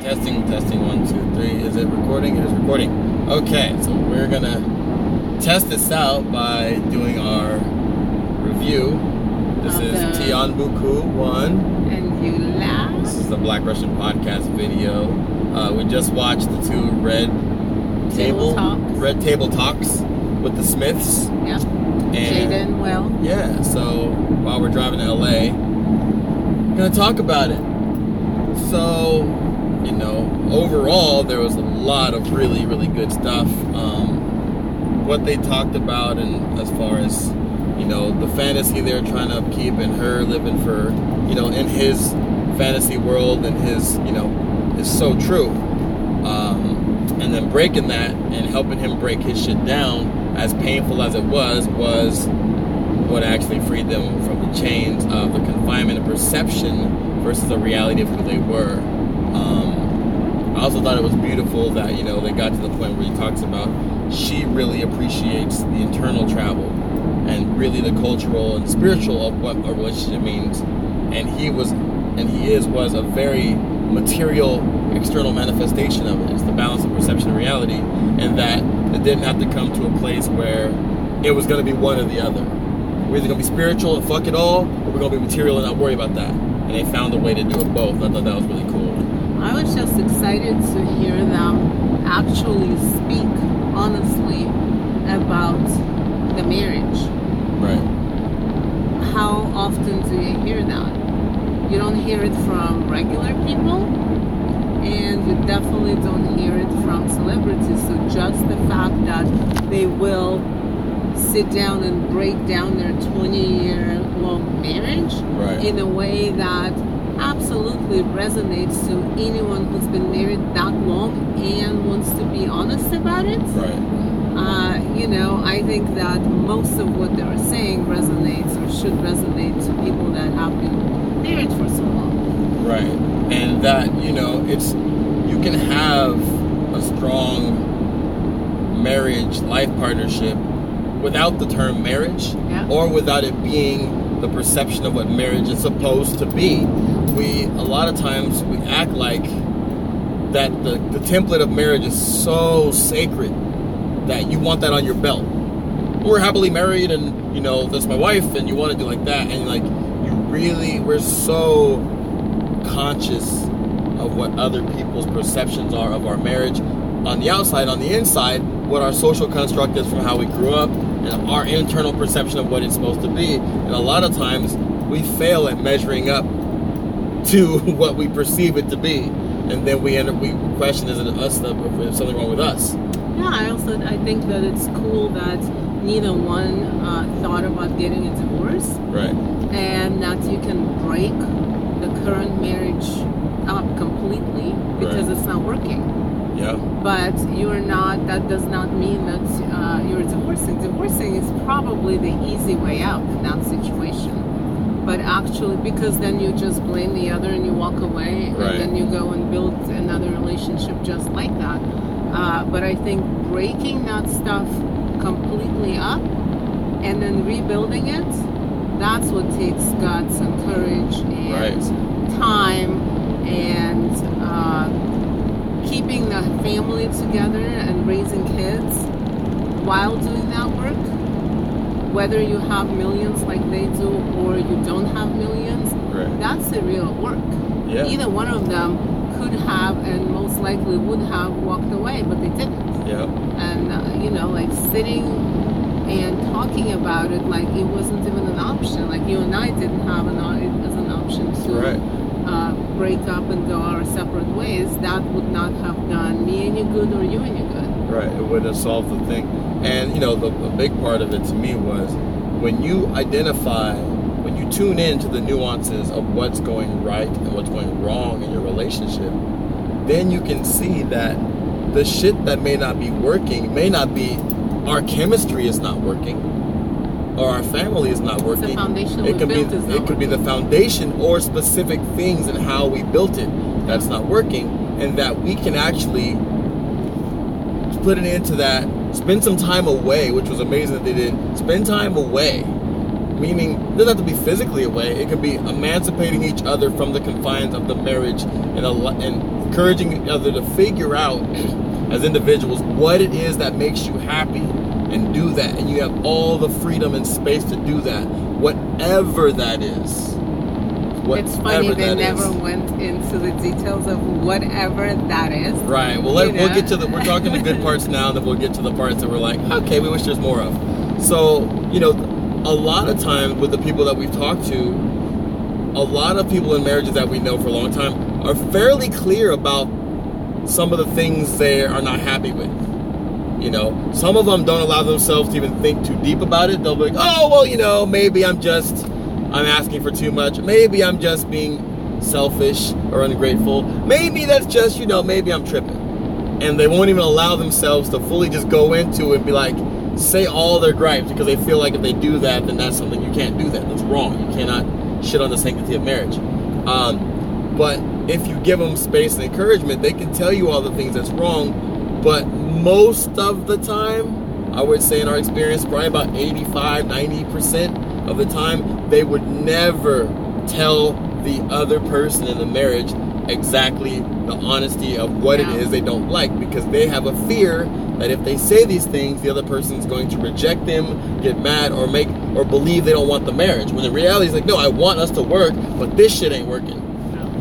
Testing, testing, one, two, three. Is it recording? It is recording. Okay, so we're gonna test this out by doing our review. This is the- Tian Buku 1. And you laugh. This is the Black Russian podcast video. Uh, we just watched the two Red Table Table, Talks. Red Table Talks with the Smiths. Yeah. And Jaden, well, Yeah, so while we're driving to LA, gonna talk about it. So, you know, overall, there was a lot of really, really good stuff. Um, what they talked about, and as far as, you know, the fantasy they're trying to upkeep, and her living for, you know, in his fantasy world, and his, you know, is so true. Um, and then breaking that and helping him break his shit down, as painful as it was, was what actually freed them from the chains of the confinement and perception versus the reality of who they were. Um, also thought it was beautiful that you know they got to the point where he talks about she really appreciates the internal travel and really the cultural and spiritual of what a relationship means, and he was and he is was a very material external manifestation of it. It's the balance of perception and reality, and that it didn't have to come to a place where it was going to be one or the other. We're either going to be spiritual and fuck it all, or we're going to be material and not worry about that. And they found a way to do it both. I thought that was really cool. I was just excited to hear them actually speak honestly about the marriage. Right. How often do you hear that? You don't hear it from regular people, and you definitely don't hear it from celebrities. So just the fact that they will sit down and break down their 20 year long marriage Right. in a way that absolutely resonates to anyone who's been married that long and wants to be honest about it. Right. Uh, you know, I think that most of what they're saying resonates or should resonate to people that have been married for so long. Right. And that, you know, it's, you can have a strong marriage, life partnership without the term marriage Yeah. or without it being the perception of what marriage is supposed to be. We, a lot of times, we act like that the, the template of marriage is so sacred that you want that on your belt. We're happily married and, you know, that's my wife and you want to do like that. And like, you really, we're so conscious of what other people's perceptions are of our marriage on the outside, on the inside, what our social construct is from how we grew up, and our internal perception of what it's supposed to be. And a lot of times we fail at measuring up to what we perceive it to be. And then we end up, we question is it us that, if there's something wrong with us? Yeah, I also I think that it's cool that neither one uh, thought about getting a divorce Right. and that you can break the current marriage up completely because Right. it's not working. Yeah. but you're not that does not mean that uh, you're divorcing divorcing is probably the easy way out in that situation but actually because then you just blame the other and you walk away Right. and then you go and build another relationship just like that uh, but i think breaking that stuff completely up and then rebuilding it that's what takes guts and courage and Right. time and uh, the family together and raising kids while doing that work, whether you have millions like they do or you don't have millions, Right. that's the real work. Yeah. Either one of them could have and most likely would have walked away, but they didn't. Yeah. And, uh, you know, like sitting and talking about it like it wasn't even an option. Like you and I didn't have an, it as an option to Right. Break up and go our separate ways, that would not have done me any good or you any good. Right, it would have solved the thing. And you know, the, the big part of it to me was when you identify, when you tune in to the nuances of what's going right and what's going wrong in your relationship, then you can see that the shit that may not be working may not be our chemistry is not working or our family is not working. it could be it could be the foundation or specific things and how we built it that's not working and that we can actually put it into that spend some time away which was amazing that they did spend time away meaning it doesn't have to be physically away. It could be emancipating each other from the confines of the marriage and, and encouraging each other to figure out as individuals what it is that makes you happy and do that. And you have all the freedom and space to do that, whatever that is. it's funny they never is. went into the details of whatever that is. Right. Well, let, we'll get to the. We're talking the good parts now, and then we'll get to the parts that we're like, okay, we wish there's more of. So, you know, a lot of times with the people that we've talked to, a lot of people in marriages that we know for a long time are fairly clear about some of the things they are not happy with. You know, some of them don't allow themselves to even think too deep about it. They'll be like, oh, well, you know, maybe I'm just, I'm asking for too much. Maybe I'm just being selfish or ungrateful. Maybe that's just, you know, maybe I'm tripping. And they won't even allow themselves to fully just go into it and be like, say all their gripes because they feel like if they do that, then that's something you can't do that. That's wrong. You cannot shit on the sanctity of marriage. Um, but if you give them space and encouragement, they can tell you all the things that's wrong. But most of the time, I would say in our experience, probably about 85, 90% of the time, they would never tell the other person in the marriage exactly the honesty of what Yeah. it is they don't like because they have a fear that if they say these things, the other person's going to reject them, get mad, or make or believe they don't want the marriage. When the reality is like, no, I want us to work, but this shit ain't working.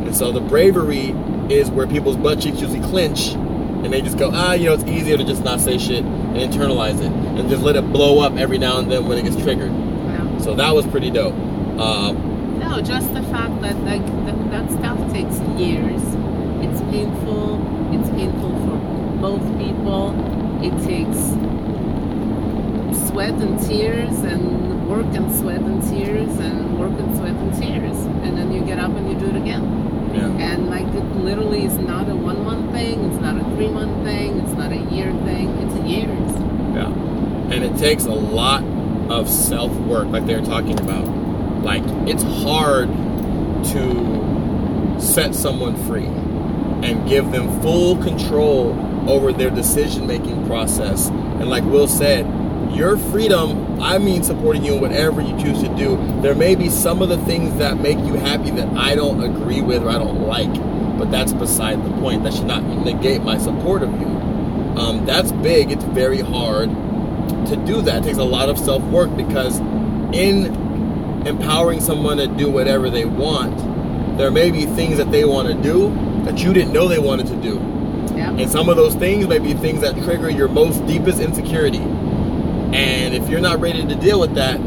And so the bravery is where people's butt cheeks usually clench and they just go, ah, you know, it's easier to just not say shit and internalize it and just let it blow up every now and then when it gets triggered. Yeah. So that was pretty dope. Um, No, just the fact that like that, that stuff takes years. It's painful. It's painful for both people. It takes sweat and tears and work and sweat and tears and work and sweat and tears. And then you get up and you do it again. yeah. And like it literally is not a one month thing, it's not a three month thing, it's not a year thing, it's years. Yeah. And it takes a lot of self work, like they were talking about. Like, it's hard to set someone free and give them full control over their decision making process. And, like Will said, your freedom, I mean supporting you in whatever you choose to do. There may be some of the things that make you happy that I don't agree with or I don't like, but that's beside the point. That should not negate my support of you. Um, that's big. It's very hard to do that. It takes a lot of self work because in empowering someone to do whatever they want, there may be things that they want to do that you didn't know they wanted to do. Yeah. And some of those things may be things that trigger your most deepest insecurity. And if you're not ready to deal with that,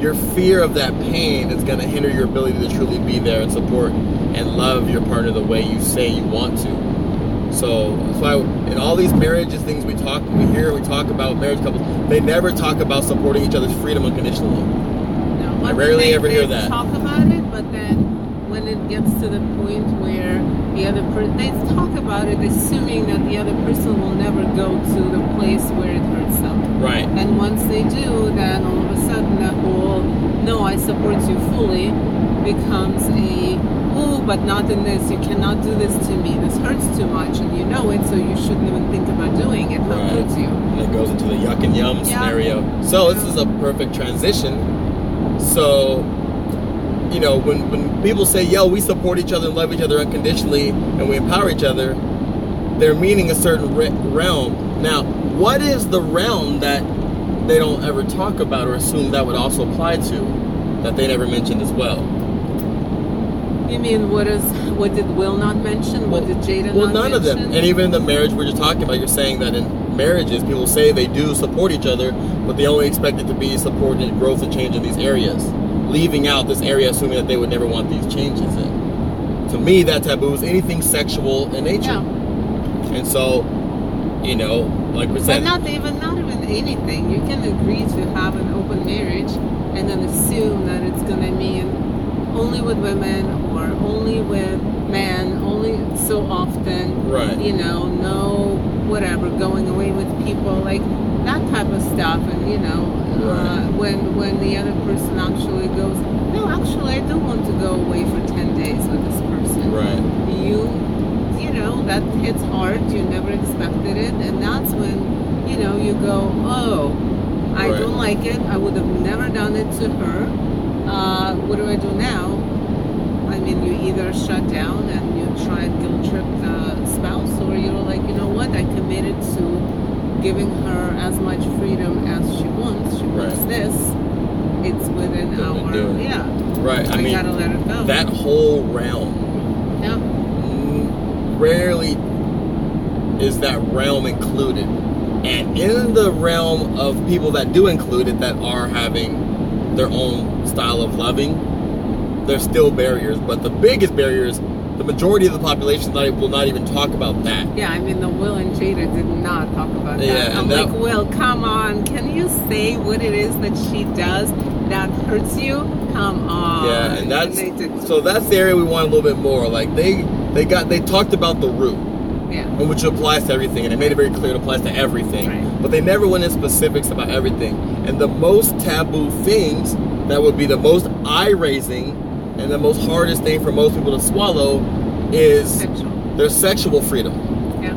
your fear of that pain is going to hinder your ability to truly be there and support and love your partner the way you say you want to. So that's why in all these marriages things we talk, we hear, we talk about marriage couples, they never talk about supporting each other's freedom unconditionally. No, I rarely ever hear that. Talk about it, but then when it gets to the point where the other person, they talk about it, assuming that the other person will never go to the place where it hurts them. Right. And once they do, then all of a sudden that whole "no, I support you fully" becomes a "oh, but not in this. You cannot do this to me. This hurts too much, and you know it, so you shouldn't even think about doing it. How Right. could you?" And it goes into the yuck and yum Yeah. scenario. So this is a perfect transition. So, you know, when, when people say, yo, we support each other and love each other unconditionally and we empower each other, they're meaning a certain re- realm. Now, what is the realm that they don't ever talk about or assume that would also apply to that they never mentioned as well? You mean what is what did Will not mention? What did Jada Well, none of them. And even in the marriage we're just talking about, you're saying that in marriages, people say they do support each other, but they only expect it to be support and growth and change in these areas, leaving out this area, assuming that they would never want these changes in. To me, that taboo is anything sexual in nature. Yeah. And so, you know, like we But said, not even not even anything. You can agree to have an open marriage and then assume that it's gonna mean only with women or only with men, only so often. Right. You know, no whatever, going away with people, like that type of stuff and you know, uh, when when the other person actually goes, No, actually I don't want to go away for ten days with this person right, you you know that hits hard you never expected it and that's when you know you go oh i Right. don't like it i would have never done it to her uh, what do I do now? Mean, you either shut down and you try and guilt trip the spouse, or you're like, you know what? I committed to giving her as much freedom as she wants. She wants Right. this. It's within we our it. yeah. Right. I, I, mean, gotta let it go. that whole realm yeah. rarely is that realm included. And in the realm of people that do include it, that are having their own style of loving, there's still barriers. But the biggest barriers, the majority of the population not, will not even talk about that. Yeah, I mean, the Will and Jada did not talk about that. Yeah, I'm and that- like, Will, come on. Can you say what it is that she does that hurts you? Come on. Yeah, and that's did. so that's the area we want a little bit more. Like they they got they talked about the root. yeah. and which applies to everything, and they made it very clear it applies to everything. Right. But they never went in specifics about everything. And the most taboo things that would be the most eye raising and the most hardest thing for most people to swallow is Sexual. their sexual freedom. Yeah.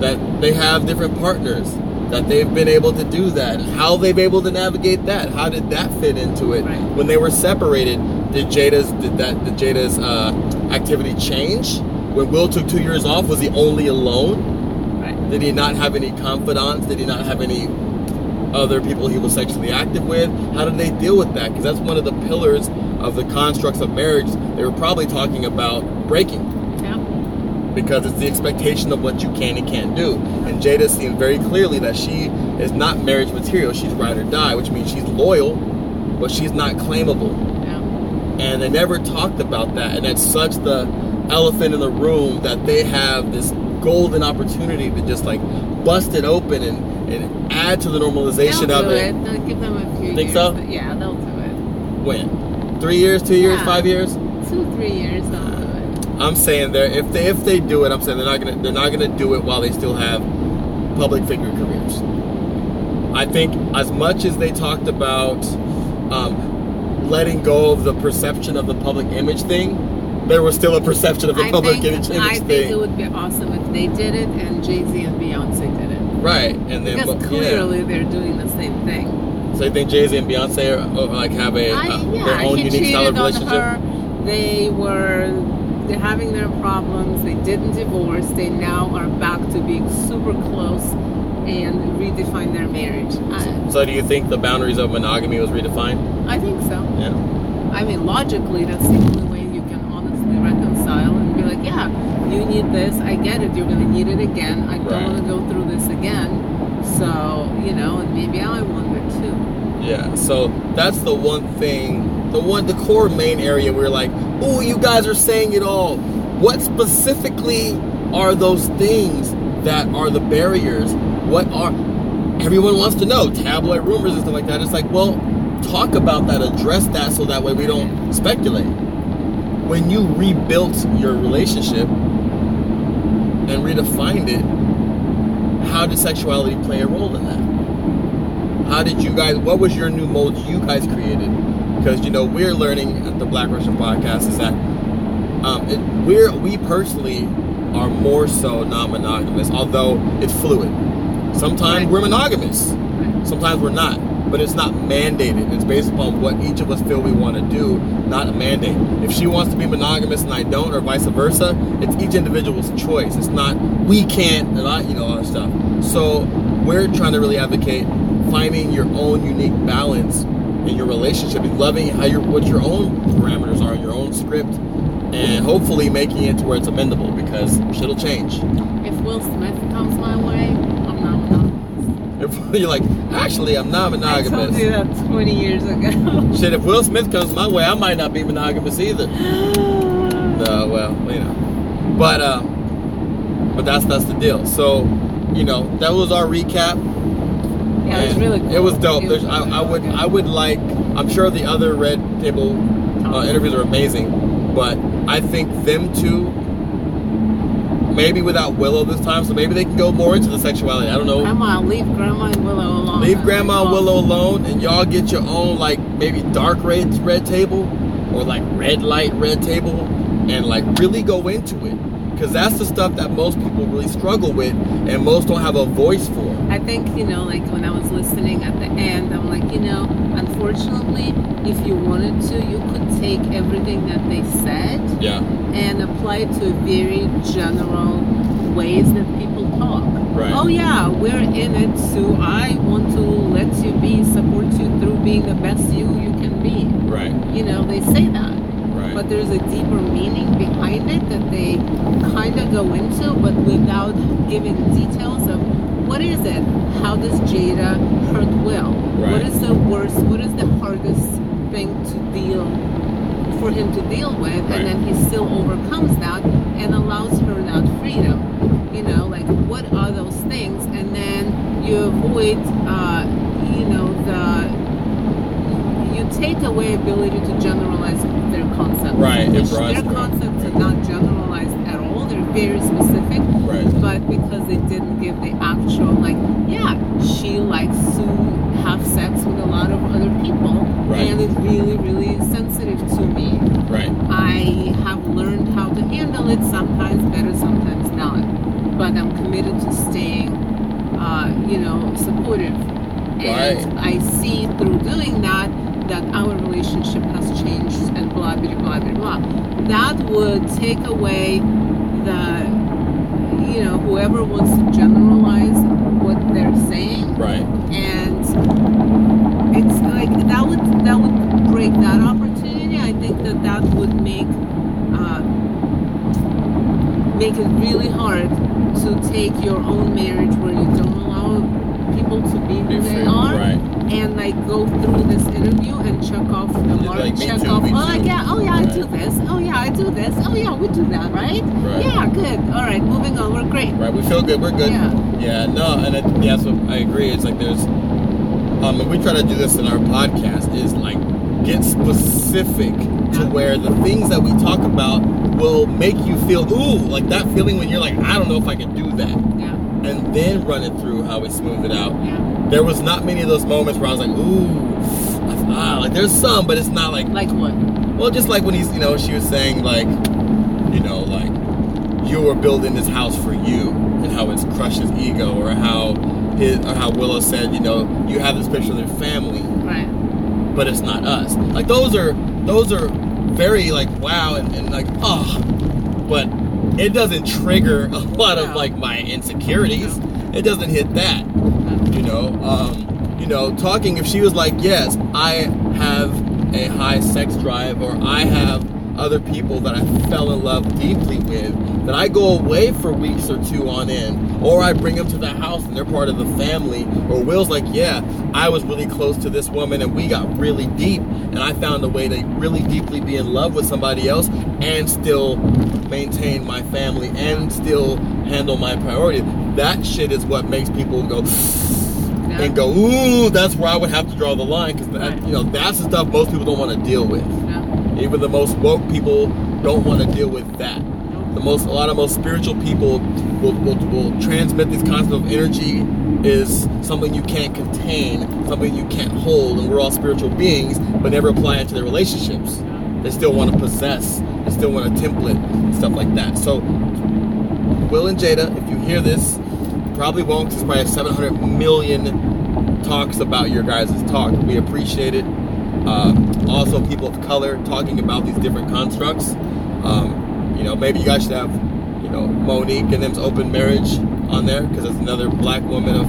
That they have different partners, that they've been able to do that, how they've able to navigate that, how did that fit into it? Right. When they were separated, did Jada's did that did Jada's uh, activity change? When Will took two years off, was he only alone? Right. Did he not have any confidants? Did he not have any other people he was sexually active with? How did they deal with that? Because that's one of the pillars of the constructs of marriage. They were probably talking about breaking Yeah. because it's the expectation of what you can and can't do. And Jada seen very clearly that she is not marriage material. She's ride or die, which means she's loyal, but she's not claimable. Yeah. And they never talked about that. And that's such the elephant in the room that they have this golden opportunity to just like bust it open and, and add to the normalization they'll of do it. it. They'll give them a few Think years. so? Yeah, they'll do it. When? Three years, two years, Yeah. five years? Two, three years, they'll do it. I'm saying they're if they if they do it, I'm saying they're not gonna they're not gonna do it while they still have public figure careers. I think as much as they talked about um, letting go of the perception of the public image thing, there was still a perception of the I public think, image, image I think it would be awesome if they did it and Jay Z and Beyonce did. Right, and then Because but- yeah. clearly they're doing the same thing. So you think Jay Z and Beyonce are, uh, like have a I, uh, yeah, their own unique style of relationship? her. They were they're having their problems. They didn't divorce. They now are back to being super close and redefine their marriage. I, So do you think the boundaries of monogamy was redefined? I think so. Yeah. I mean, logically, that's the only way you can honestly reconcile and be like, yeah, you need this. I get it. You're going to need it again. I don't Right. want to go through this again. So, you know, and maybe I want it too. Yeah, so that's the one thing, the one, the core main area where like, oh, you guys are saying it all. What specifically are those things that are the barriers? What are, everyone wants to know, tabloid rumors and stuff like that. It's like, well, talk about that, address that so that way we don't speculate. When you rebuilt your relationship and redefined it, how did sexuality play a role in that? How did you guys? What was your new mold you guys created? Because you know we're learning at the Black Russian podcast is that um, it, we're we personally are more so non-monogamous, although it's fluid. Sometimes we're monogamous, sometimes we're not, but it's not mandated. It's based upon what each of us feel we want to do, not a mandate. If she wants to be monogamous and I don't, or vice versa, it's each individual's choice. It's not we can't, and I, you know, all that stuff. So we're trying to really advocate finding your own unique balance in your relationship and loving how your what your own parameters are, your own script, and hopefully making it to where it's amendable because shit'll change. If Will Smith comes my way, I'm not monogamous. If you're like, actually, I'm not monogamous. I told you that 20 years ago. Shit, if Will Smith comes my way, I might not be monogamous either. No, well, you know, but um, but that's that's the deal. So, you know, that was our recap. yeah, it was really cool. It was dope. It There's, was I, I would good. I would like. I'm sure the other Red Table uh, interviews are amazing, but I think them two. Maybe without Willow this time, so maybe they can go more into the sexuality. I don't know. Grandma, leave Grandma and Willow alone. Leave Grandma and Willow alone, and y'all get your own like maybe dark red red table, or like red light red table, and like really go into it. Because that's the stuff that most people really struggle with and most don't have a voice for. I think, you know, like when I was listening at the end, I'm like, you know, unfortunately, if you wanted to, you could take everything that they said Yeah. and apply it to very general ways that people talk. Right. Oh yeah, we're in it, so I want to let you be, support you through being the best you you can be. Right. You know, they say that. But there's a deeper meaning behind it that they kind of go into, but without giving details of what is it? How does Jada hurt Will? What Right. is the worst? What is the hardest thing to deal for him to deal with? Right. And then he still overcomes that and allows her that freedom. You know, like what are those things? And then you avoid, uh, you know, the you take away ability to generalize their concepts. Right, Which their concepts are not generalized at all. They're very specific. Right. But because they didn't give the actual, like, yeah, she likes to have sex with a lot of other people, Right. and it's really, really sensitive to me. Right. I have learned how to handle it. Sometimes better, sometimes not. But I'm committed to staying, uh, you know, supportive. And Right. I see through doing that that our relationship has changed and blah blah blah blah blah. That would take away the, you know, whoever wants to generalize what they're saying Right. and it's like that would that would break that opportunity. I think that that would make uh, make it really hard to take your own marriage where you don't allow people to be who they are right. And like go through this interview and check off the mark, like, check too, off. Oh too. yeah, oh yeah, I do this. Oh yeah, I do this. Oh yeah, we do that, right? Right. Yeah, good. All right, moving on. We're great. Right. We feel good. We're good. Yeah. Yeah. No. And it, yeah. So I agree. It's like there's, um, and we try to do this in our podcast is like get specific to where the things that we talk about will make you feel ooh like that feeling when you're like I don't know if I can do that, Yeah, and then run it through how we smooth it out. yeah. There was not many of those moments where I was like ooh. Ah, like there's some, but it's not like Like what? well, just like when he's, you know, she was saying like, you know, like you were building this house for you, and how it's crushed his ego, or how his, or how Willow said, you know, you have this picture of their family, Right. but it's not us. Like those are those are very like wow and, and like oh, but it doesn't trigger a lot of like my insecurities. It doesn't hit that um, you know talking if she was like yes i have a high sex drive or i have other people that i fell in love deeply with that i go away for weeks or two on end or i bring them to the house and they're part of the family or will's like yeah i was really close to this woman and we got really deep and i found a way to really deeply be in love with somebody else and still maintain my family and still handle my priority. That shit is what makes people go Yeah. and go, ooh, that's where I would have to draw the line because that, Right. you know, that's the stuff most people don't want to deal with. Yeah. Even the most woke people don't want to deal with that. The most, a lot of most spiritual people will, will, will transmit this concept of energy is something you can't contain, something you can't hold, and we're all spiritual beings, but never apply it to their relationships. They still want to possess, they still want a template, and stuff like that. So, Will and Jada, if you hear this, probably won't. 'cause There's probably 700 million talks about your guys' talk. We appreciate it. Uh, also, people of color talking about these different constructs. Um, you know, maybe you guys should have, you know, Mo'Nique and them's open marriage on there because there's another black woman of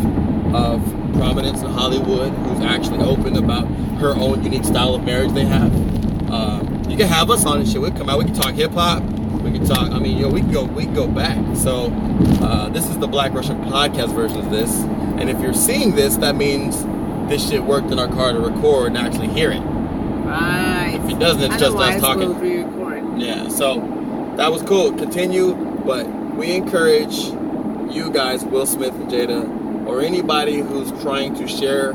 of prominence in Hollywood who's actually open about her own unique style of marriage they have. Uh, you can have us on and shit. We come out. We can talk hip hop. We can talk. I mean, yo, we can go. We can go back. So uh, this is the Black Russian podcast version of this. And if you're seeing this, that means this shit worked in our car to record and actually hear it. Right. If it doesn't, it's just us talking. We'll. Yeah, so that was cool. Continue, but we encourage you guys, Will Smith and Jada, or anybody who's trying to share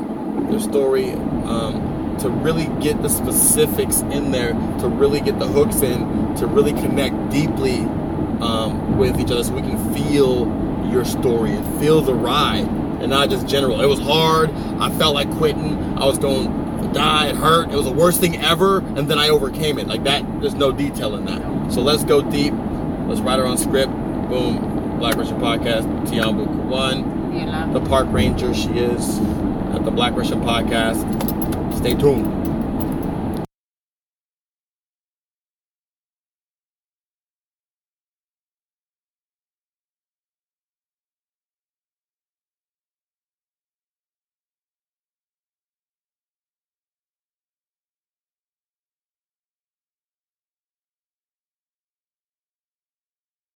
their story, um, to really get the specifics in there, to really get the hooks in, to really connect deeply um, with each other so we can feel your story and feel the ride and not just general. It was hard. I felt like quitting. I was going to die. It hurt. It was the worst thing ever. And then I overcame it. Like that, there's no detail in that. So let's go deep. Let's write our own script. Boom, Black Russian Podcast, Tiambu One, the park ranger she is at the Black Russian Podcast. Stay tuned.